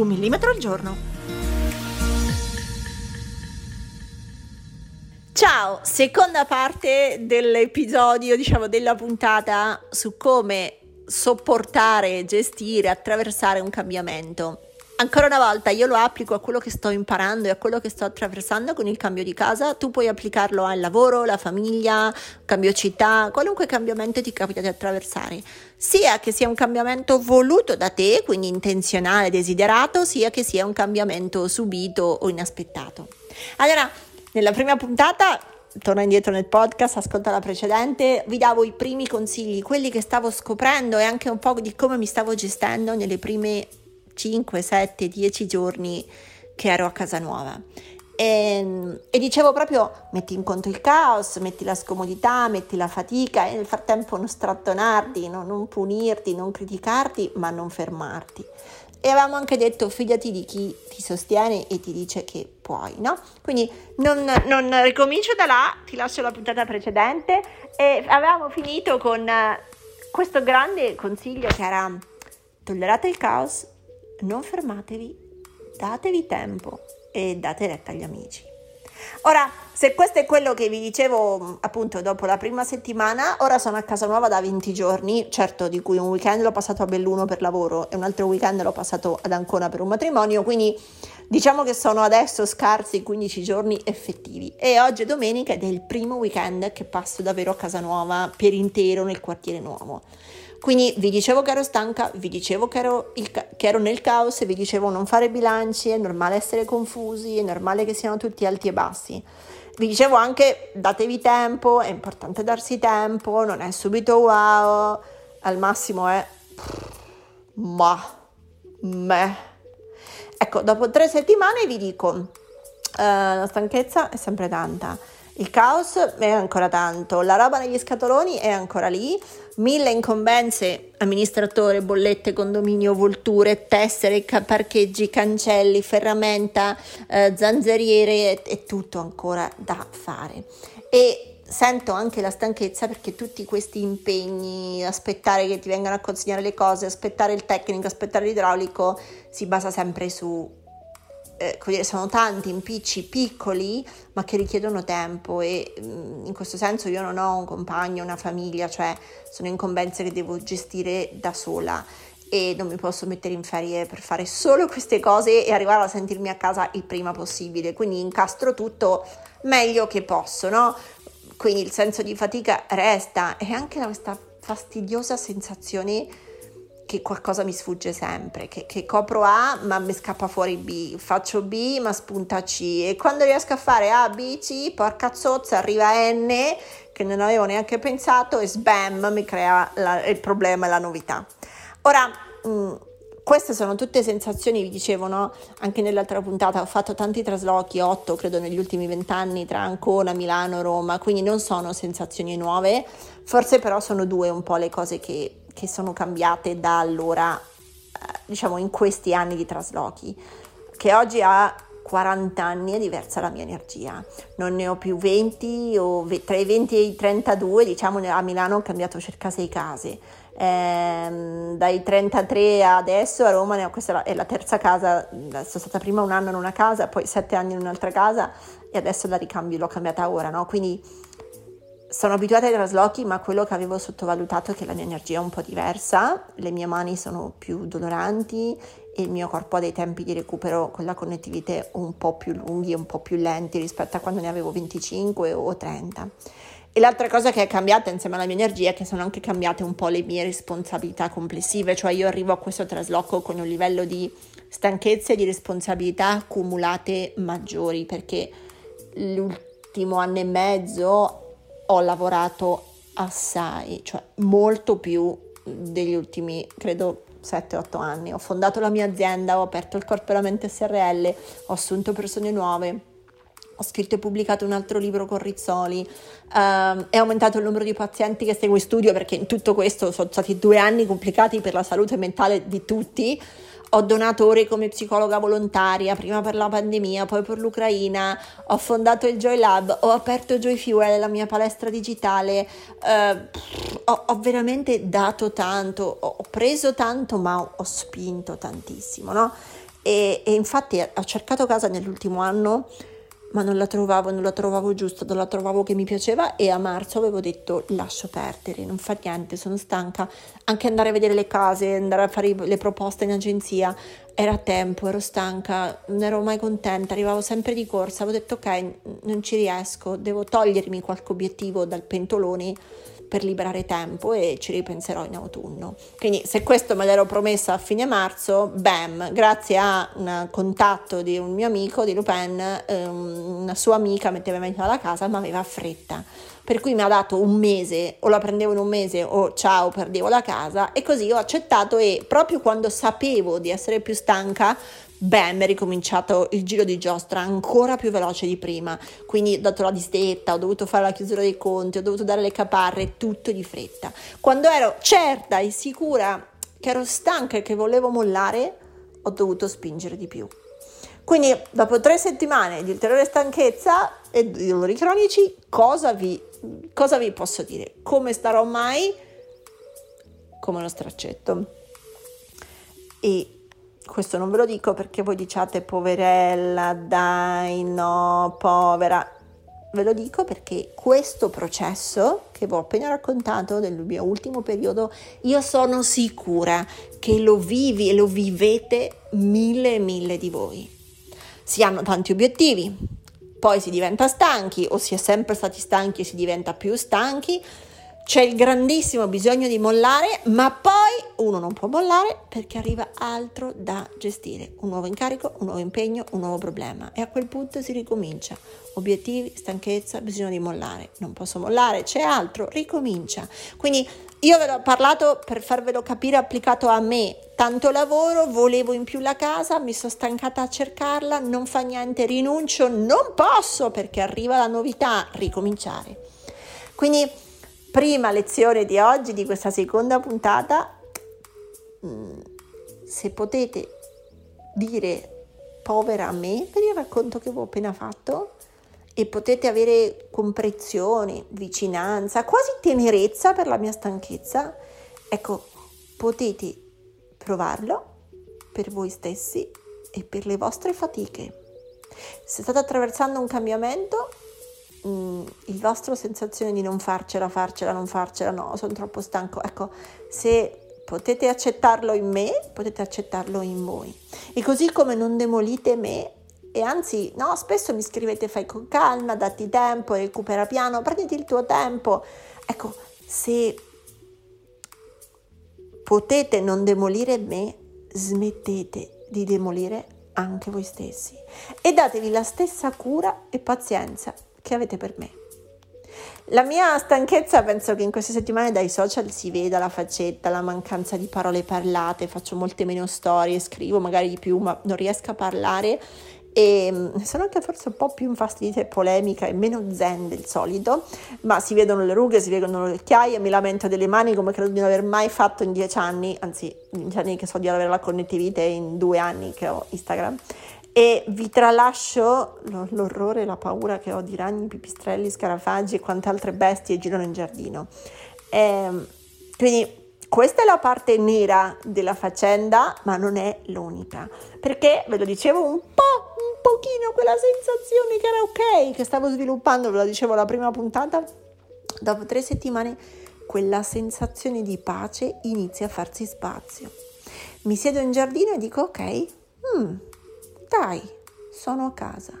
Un millimetro al giorno. Ciao, seconda parte dell'episodio, diciamo della puntata su come sopportare, gestire, attraversare un cambiamento. Ancora una volta io lo applico a quello che sto imparando e a quello che sto attraversando con il cambio di casa, tu puoi applicarlo al lavoro, alla famiglia, cambio città, qualunque cambiamento ti capita di attraversare, sia che sia un cambiamento voluto da te, quindi intenzionale, desiderato, sia che sia un cambiamento subito o inaspettato. Allora, nella prima puntata torna indietro nel podcast, ascolta la precedente, vi davo i primi consigli, quelli che stavo scoprendo e anche un po' di come mi stavo gestendo nelle prime 5, 7, 10 giorni che ero a casa nuova. E, e, dicevo proprio metti in conto il caos, metti la scomodità, metti la fatica e nel frattempo non strattonarti, no? non punirti, non criticarti, ma non fermarti. E avevamo anche detto fidati di chi ti sostiene e ti dice che puoi, no? Quindi non, non ricomincio da là, ti lascio la puntata precedente e avevamo finito con questo grande consiglio che era tollerate il caos, non fermatevi, datevi tempo e date retta agli amici. Ora, se questo è quello che vi dicevo appunto dopo la prima settimana, ora sono a casa nuova da 20 giorni, certo di cui un weekend l'ho passato a Belluno per lavoro e un altro weekend l'ho passato ad Ancona per un matrimonio, quindi diciamo che sono adesso scarsi 15 giorni effettivi e oggi è domenica ed è il primo weekend che passo davvero a casa nuova per intero nel quartiere nuovo. Quindi vi dicevo che ero stanca, vi dicevo che ero, il, che ero, nel caos, vi dicevo non fare bilanci, è normale essere confusi, è normale che siano tutti alti e bassi. Vi dicevo anche datevi tempo, è importante darsi tempo, non è subito wow, al massimo è ma, me. Ecco, dopo tre settimane vi dico, uh, la stanchezza è sempre tanta il caos è ancora tanto, la roba negli scatoloni è ancora lì, mille incombenze, amministratore, bollette, condominio, volture, tessere, parcheggi, cancelli, ferramenta, eh, zanzariere, è tutto ancora da fare. E sento anche la stanchezza perché tutti questi impegni, aspettare che ti vengano a consegnare le cose, aspettare il tecnico, aspettare l'idraulico, si basa sempre su eh, sono tanti impicci piccoli ma che richiedono tempo e mm, in questo senso io non ho un compagno, una famiglia, cioè sono incombenze che devo gestire da sola e non mi posso mettere in ferie per fare solo queste cose e arrivare a sentirmi a casa il prima possibile, quindi incastro tutto meglio che posso, no? Quindi il senso di fatica resta e anche questa fastidiosa sensazione che qualcosa mi sfugge sempre, che, che, copro A ma mi scappa fuori B, faccio B ma spunta C e quando riesco a fare A, B, C, porca zozza, arriva N che non avevo neanche pensato e sbam mi crea la, il problema e la novità. Ora, mh, mm, queste sono tutte sensazioni, vi dicevo, no? anche nell'altra puntata ho fatto tanti traslochi, otto credo negli ultimi vent'anni tra Ancona, Milano, Roma, quindi non sono sensazioni nuove, forse però sono due un po' le cose che che sono cambiate da allora, eh, diciamo in questi anni di traslochi, che oggi ha 40 anni è diversa la mia energia, non ne ho più 20 o tra i 20 e i 32, diciamo a Milano ho cambiato circa 6 case, ehm, dai 33 adesso a Roma ho, questa è la terza casa, sono stata prima un anno in una casa, poi 7 anni in un'altra casa e adesso la ricambio, l'ho cambiata ora, no? Quindi sono abituata ai traslochi, ma quello che avevo sottovalutato è che la mia energia è un po' diversa, le mie mani sono più doloranti e il mio corpo ha dei tempi di recupero con la connettività un po' più lunghi, un po' più lenti rispetto a quando ne avevo 25 o 30. E l'altra cosa che è cambiata insieme alla mia energia è che sono anche cambiate un po' le mie responsabilità complessive, cioè io arrivo a questo trasloco con un livello di stanchezza e di responsabilità accumulate maggiori perché l'ultimo anno e mezzo ho lavorato assai, cioè molto più degli ultimi, credo, 7-8 anni. Ho fondato la mia azienda, ho aperto il corporamente SRL, ho assunto persone nuove ho scritto e pubblicato un altro libro con Rizzoli, uh, è aumentato il numero di pazienti che seguo in studio perché in tutto questo sono stati due anni complicati per la salute mentale di tutti. Ho donato ore come psicologa volontaria, prima per la pandemia, poi per l'Ucraina, ho fondato il Joy Lab, ho aperto Joy Fuel, la mia palestra digitale, uh, ho, ho, veramente dato tanto, ho, ho preso tanto ma ho, ho spinto tantissimo, no? E, e infatti ho cercato casa nell'ultimo anno ma non la trovavo, non la trovavo giusta, non la trovavo che mi piaceva e a marzo avevo detto lascio perdere, non fa niente, sono stanca, anche andare a vedere le case, andare a fare le proposte in agenzia, era tempo, ero stanca, non ero mai contenta, arrivavo sempre di corsa, avevo detto ok, non ci riesco, devo togliermi qualche obiettivo dal pentolone per liberare tempo e ci ripenserò in autunno. Quindi se questo me l'ero promessa a fine marzo, bam, grazie a un contatto di un mio amico di Lupin, ehm, una sua amica metteva in mezzo alla casa, ma aveva fretta. Per cui mi ha dato un mese, o la prendevo in un mese o ciao, perdevo la casa e così ho accettato e proprio quando sapevo di essere più stanca bam, è ricominciato il giro di giostra ancora più veloce di prima, quindi ho dato la distetta, ho dovuto fare la chiusura dei conti, ho dovuto dare le caparre, tutto di fretta. Quando ero certa e sicura che ero stanca e che volevo mollare, ho dovuto spingere di più. Quindi dopo tre settimane di ulteriore stanchezza e di dolori cronici, cosa vi, cosa vi posso dire? Come starò mai? Come uno straccetto. E questo non ve lo dico perché voi diciate poverella, dai, no, povera. Ve lo dico perché questo processo che vi ho appena raccontato del mio ultimo periodo, io sono sicura che lo vivi e lo vivete mille e mille di voi. Si hanno tanti obiettivi, poi si diventa stanchi o si è sempre stati stanchi e si diventa più stanchi, c'è il grandissimo bisogno di mollare, ma poi uno non può mollare perché arriva altro da gestire, un nuovo incarico, un nuovo impegno, un nuovo problema e a quel punto si ricomincia. Obiettivi, stanchezza, bisogno di mollare. Non posso mollare, c'è altro, ricomincia. Quindi io ve l'ho parlato per farvelo capire applicato a me. Tanto lavoro, volevo in più la casa, mi sono stancata a cercarla, non fa niente, rinuncio, non posso perché arriva la novità, ricominciare. Quindi prima lezione di oggi, di questa seconda puntata, mm, se potete dire povera a me per il racconto che vi ho appena fatto e potete avere comprensione, vicinanza, quasi tenerezza per la mia stanchezza, ecco, potete provarlo per voi stessi e per le vostre fatiche. Se state attraversando un cambiamento, Mm, il vostro sensazione di non farcela, farcela, non farcela, no, sono troppo stanco. Ecco, se potete accettarlo in me, potete accettarlo in voi. E così come non demolite me, e anzi, no, spesso mi scrivete fai con calma, datti tempo, recupera piano, prenditi il tuo tempo. Ecco, se potete non demolire me, smettete di demolire anche voi stessi e datevi la stessa cura e pazienza che avete per me. La mia stanchezza penso che in queste settimane dai social si veda la faccetta, la mancanza di parole parlate, faccio molte meno storie, scrivo magari di più, ma non riesco a parlare e mm, sono anche forse un po' più infastidita e polemica e meno zen del solito, ma si vedono le rughe, si vedono le occhiaie, mi lamento delle mani come credo di non aver mai fatto in dieci anni, anzi in dieci anni che so di avere la connettività in due anni che ho Instagram e vi tralascio l'orrore e la paura che ho di ragni, pipistrelli, scarafaggi e quante altre bestie girano in giardino. Ehm, quindi questa è la parte nera della faccenda, ma non è l'unica, perché ve lo dicevo un po', un pochino quella sensazione che era ok, che stavo sviluppando, ve lo dicevo la prima puntata, dopo tre settimane quella sensazione di pace inizia a farsi spazio. Mi siedo in giardino e dico ok, hmm, dai, sono a casa.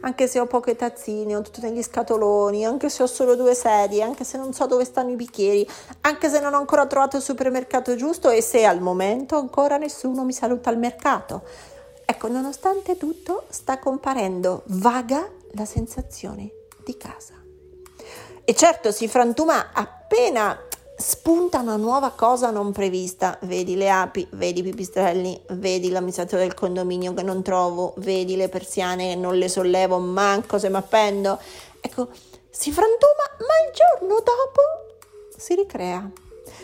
Anche se ho poche tazzine, ho tutto negli scatoloni, anche se ho solo due sedie, anche se non so dove stanno i bicchieri, anche se non ho ancora trovato il supermercato giusto e se al momento ancora nessuno mi saluta al mercato. Ecco, nonostante tutto, sta comparendo vaga la sensazione di casa. E certo si frantuma appena spunta una nuova cosa non prevista, vedi le api, vedi i pipistrelli, vedi l'amministratore del condominio che non trovo, vedi le persiane che non le sollevo manco se mi appendo, ecco, si frantuma, ma il giorno dopo si ricrea.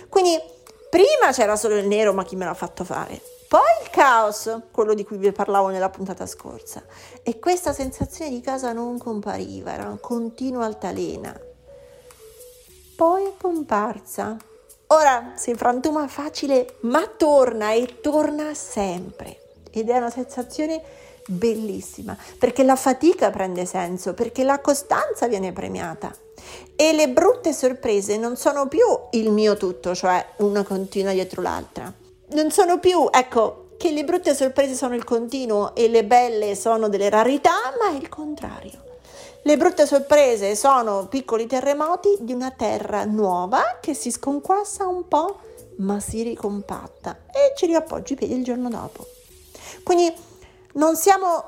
Quindi prima c'era solo il nero, ma chi me l'ha fatto fare? Poi il caos, quello di cui vi parlavo nella puntata scorsa, e questa sensazione di casa non compariva, era una continua altalena. Poi è comparsa. Ora si frantuma facile, ma torna e torna sempre. Ed è una sensazione bellissima, perché la fatica prende senso, perché la costanza viene premiata. E le brutte sorprese non sono più il mio tutto, cioè una continua dietro l'altra. Non sono più, ecco, che le brutte sorprese sono il continuo e le belle sono delle rarità, ma è il contrario. Le brutte sorprese sono piccoli terremoti di una terra nuova che si sconquassa un po', ma si ricompatta e ci riappoggi i il giorno dopo. Quindi non siamo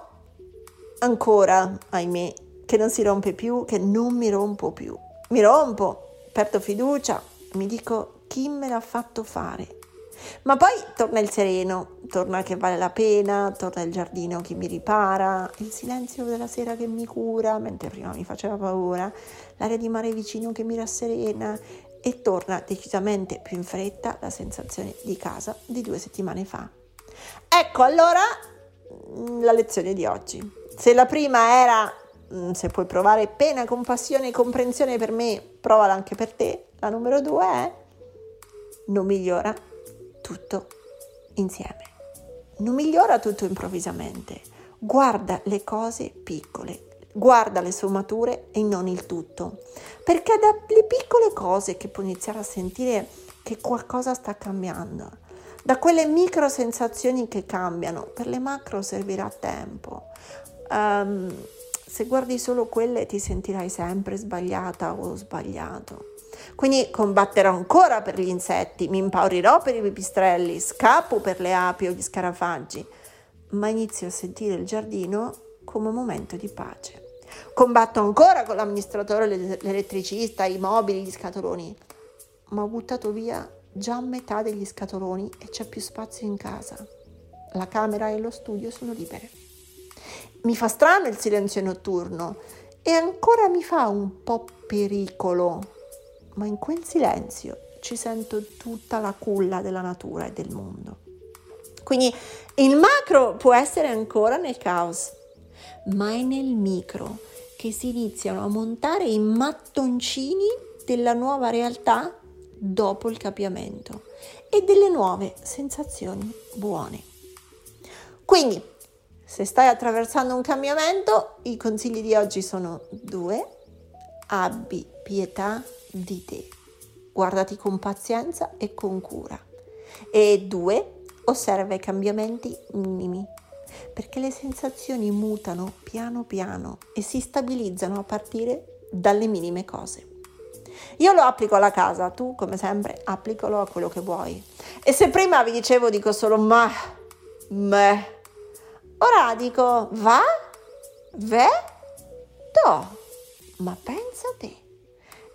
ancora, ahimè, che non si rompe più, che non mi rompo più. Mi rompo, perdo fiducia, mi dico chi me l'ha fatto fare. Ma poi torna il sereno, torna che vale la pena, torna il giardino che mi ripara, il silenzio della sera che mi cura, mentre prima mi faceva paura, l'aria di mare vicino che mi rasserena e torna decisamente più in fretta la sensazione di casa di due settimane fa. Ecco allora Mm, la lezione di oggi. Se la prima era mm, se puoi provare pena, compassione e comprensione per me, provala anche per te. La numero due è non migliora tutto insieme. Non migliora tutto improvvisamente. Guarda le cose piccole, guarda le sfumature e non il tutto. Perché è dalle piccole cose che puoi iniziare a sentire che qualcosa sta cambiando da quelle micro sensazioni che cambiano. Per le macro servirà tempo. Um, se guardi solo quelle ti sentirai sempre sbagliata o sbagliato. Quindi combatterò ancora per gli insetti, mi impaurirò per i pipistrelli, scappo per le api o gli scarafaggi, ma inizio a sentire il giardino come un momento di pace. Combatto ancora con l'amministratore, l'elettricista, i mobili, gli scatoloni, ma ho buttato via già metà degli scatoloni e c'è più spazio in casa. La camera e lo studio sono libere. Mi fa strano il silenzio notturno e ancora mi fa un po' pericolo, ma in quel silenzio ci sento tutta la culla della natura e del mondo. Quindi il macro può essere ancora nel caos, ma è nel micro che si iniziano a montare i mattoncini della nuova realtà dopo il capiamento e delle nuove sensazioni buone. Quindi, se stai attraversando un cambiamento, i consigli di oggi sono due. Abbi pietà di te. Guardati con pazienza e con cura. E due, osserva i cambiamenti minimi, perché le sensazioni mutano piano piano e si stabilizzano a partire dalle minime cose. Io lo applico alla casa, tu come sempre applicalo a quello che vuoi. E se prima vi dicevo dico solo ma, me, ora dico va, ve, do, ma pensa a te.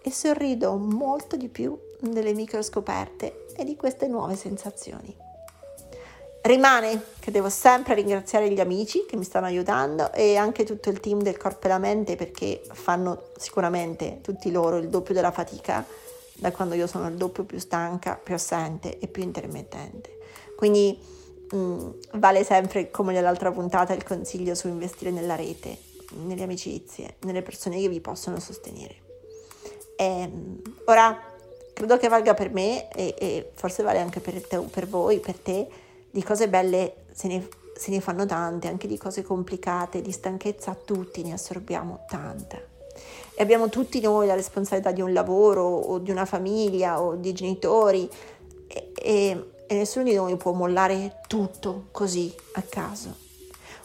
E sorrido molto di più delle micro scoperte e di queste nuove sensazioni. Rimane che devo sempre ringraziare gli amici che mi stanno aiutando e anche tutto il team del Corpo e la Mente perché fanno sicuramente tutti loro il doppio della fatica da quando io sono il doppio più stanca, più assente e più intermittente. Quindi mh, mm, vale sempre come nell'altra puntata il consiglio su investire nella rete, nelle amicizie, nelle persone che vi possono sostenere. E, ehm, ora credo che valga per me e, e forse vale anche per, te, per voi, per te di cose belle se ne, se ne fanno tante, anche di cose complicate, di stanchezza tutti ne assorbiamo tanta. E abbiamo tutti noi la responsabilità di un lavoro o di una famiglia o di genitori e, e, e nessuno di noi può mollare tutto così a caso.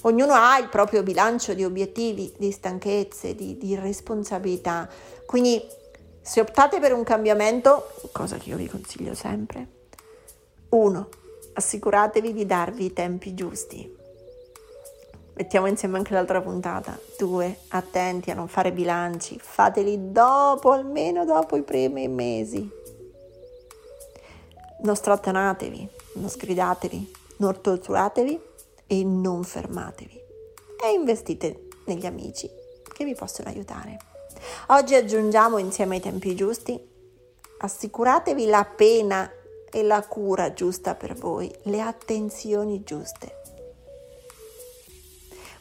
Ognuno ha il proprio bilancio di obiettivi, di stanchezze, di, di responsabilità. Quindi se optate per un cambiamento, cosa che io vi consiglio sempre, uno, assicuratevi di darvi i tempi giusti. Mettiamo insieme anche l'altra puntata. Due, attenti a non fare bilanci, fateli dopo, almeno dopo i primi mesi. Non strattanatevi, non sgridatevi, non torturatevi e non fermatevi. E investite negli amici che vi possono aiutare. Oggi aggiungiamo insieme ai tempi giusti, assicuratevi la pena e la cura giusta per voi, le attenzioni giuste.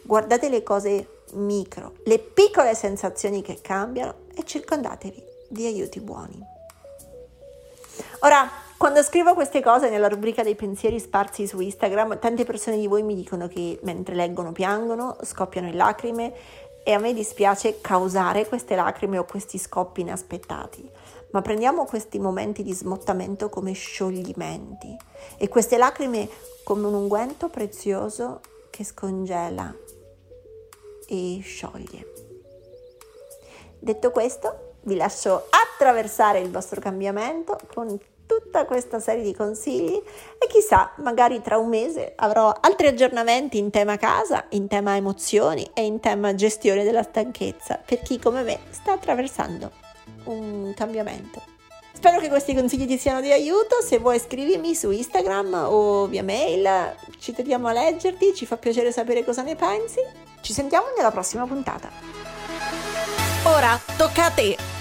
Guardate le cose micro, le piccole sensazioni che cambiano e circondatevi di aiuti buoni. Ora, quando scrivo queste cose nella rubrica dei pensieri sparsi su Instagram, tante persone di voi mi dicono che mentre leggono piangono, scoppiano in lacrime e a me dispiace causare queste lacrime o questi scoppi inaspettati ma prendiamo questi momenti di smottamento come scioglimenti e queste lacrime come un unguento prezioso che scongela e scioglie. Detto questo, vi lascio attraversare il vostro cambiamento con tutta questa serie di consigli e chissà, magari tra un mese avrò altri aggiornamenti in tema casa, in tema emozioni e in tema gestione della stanchezza per chi come me sta attraversando un cambiamento. Spero che questi consigli ti siano di aiuto, se vuoi scrivimi su Instagram o via mail, ci teniamo a leggerti, ci fa piacere sapere cosa ne pensi. Ci sentiamo nella prossima puntata. Ora tocca a te!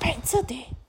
Ma pensa te.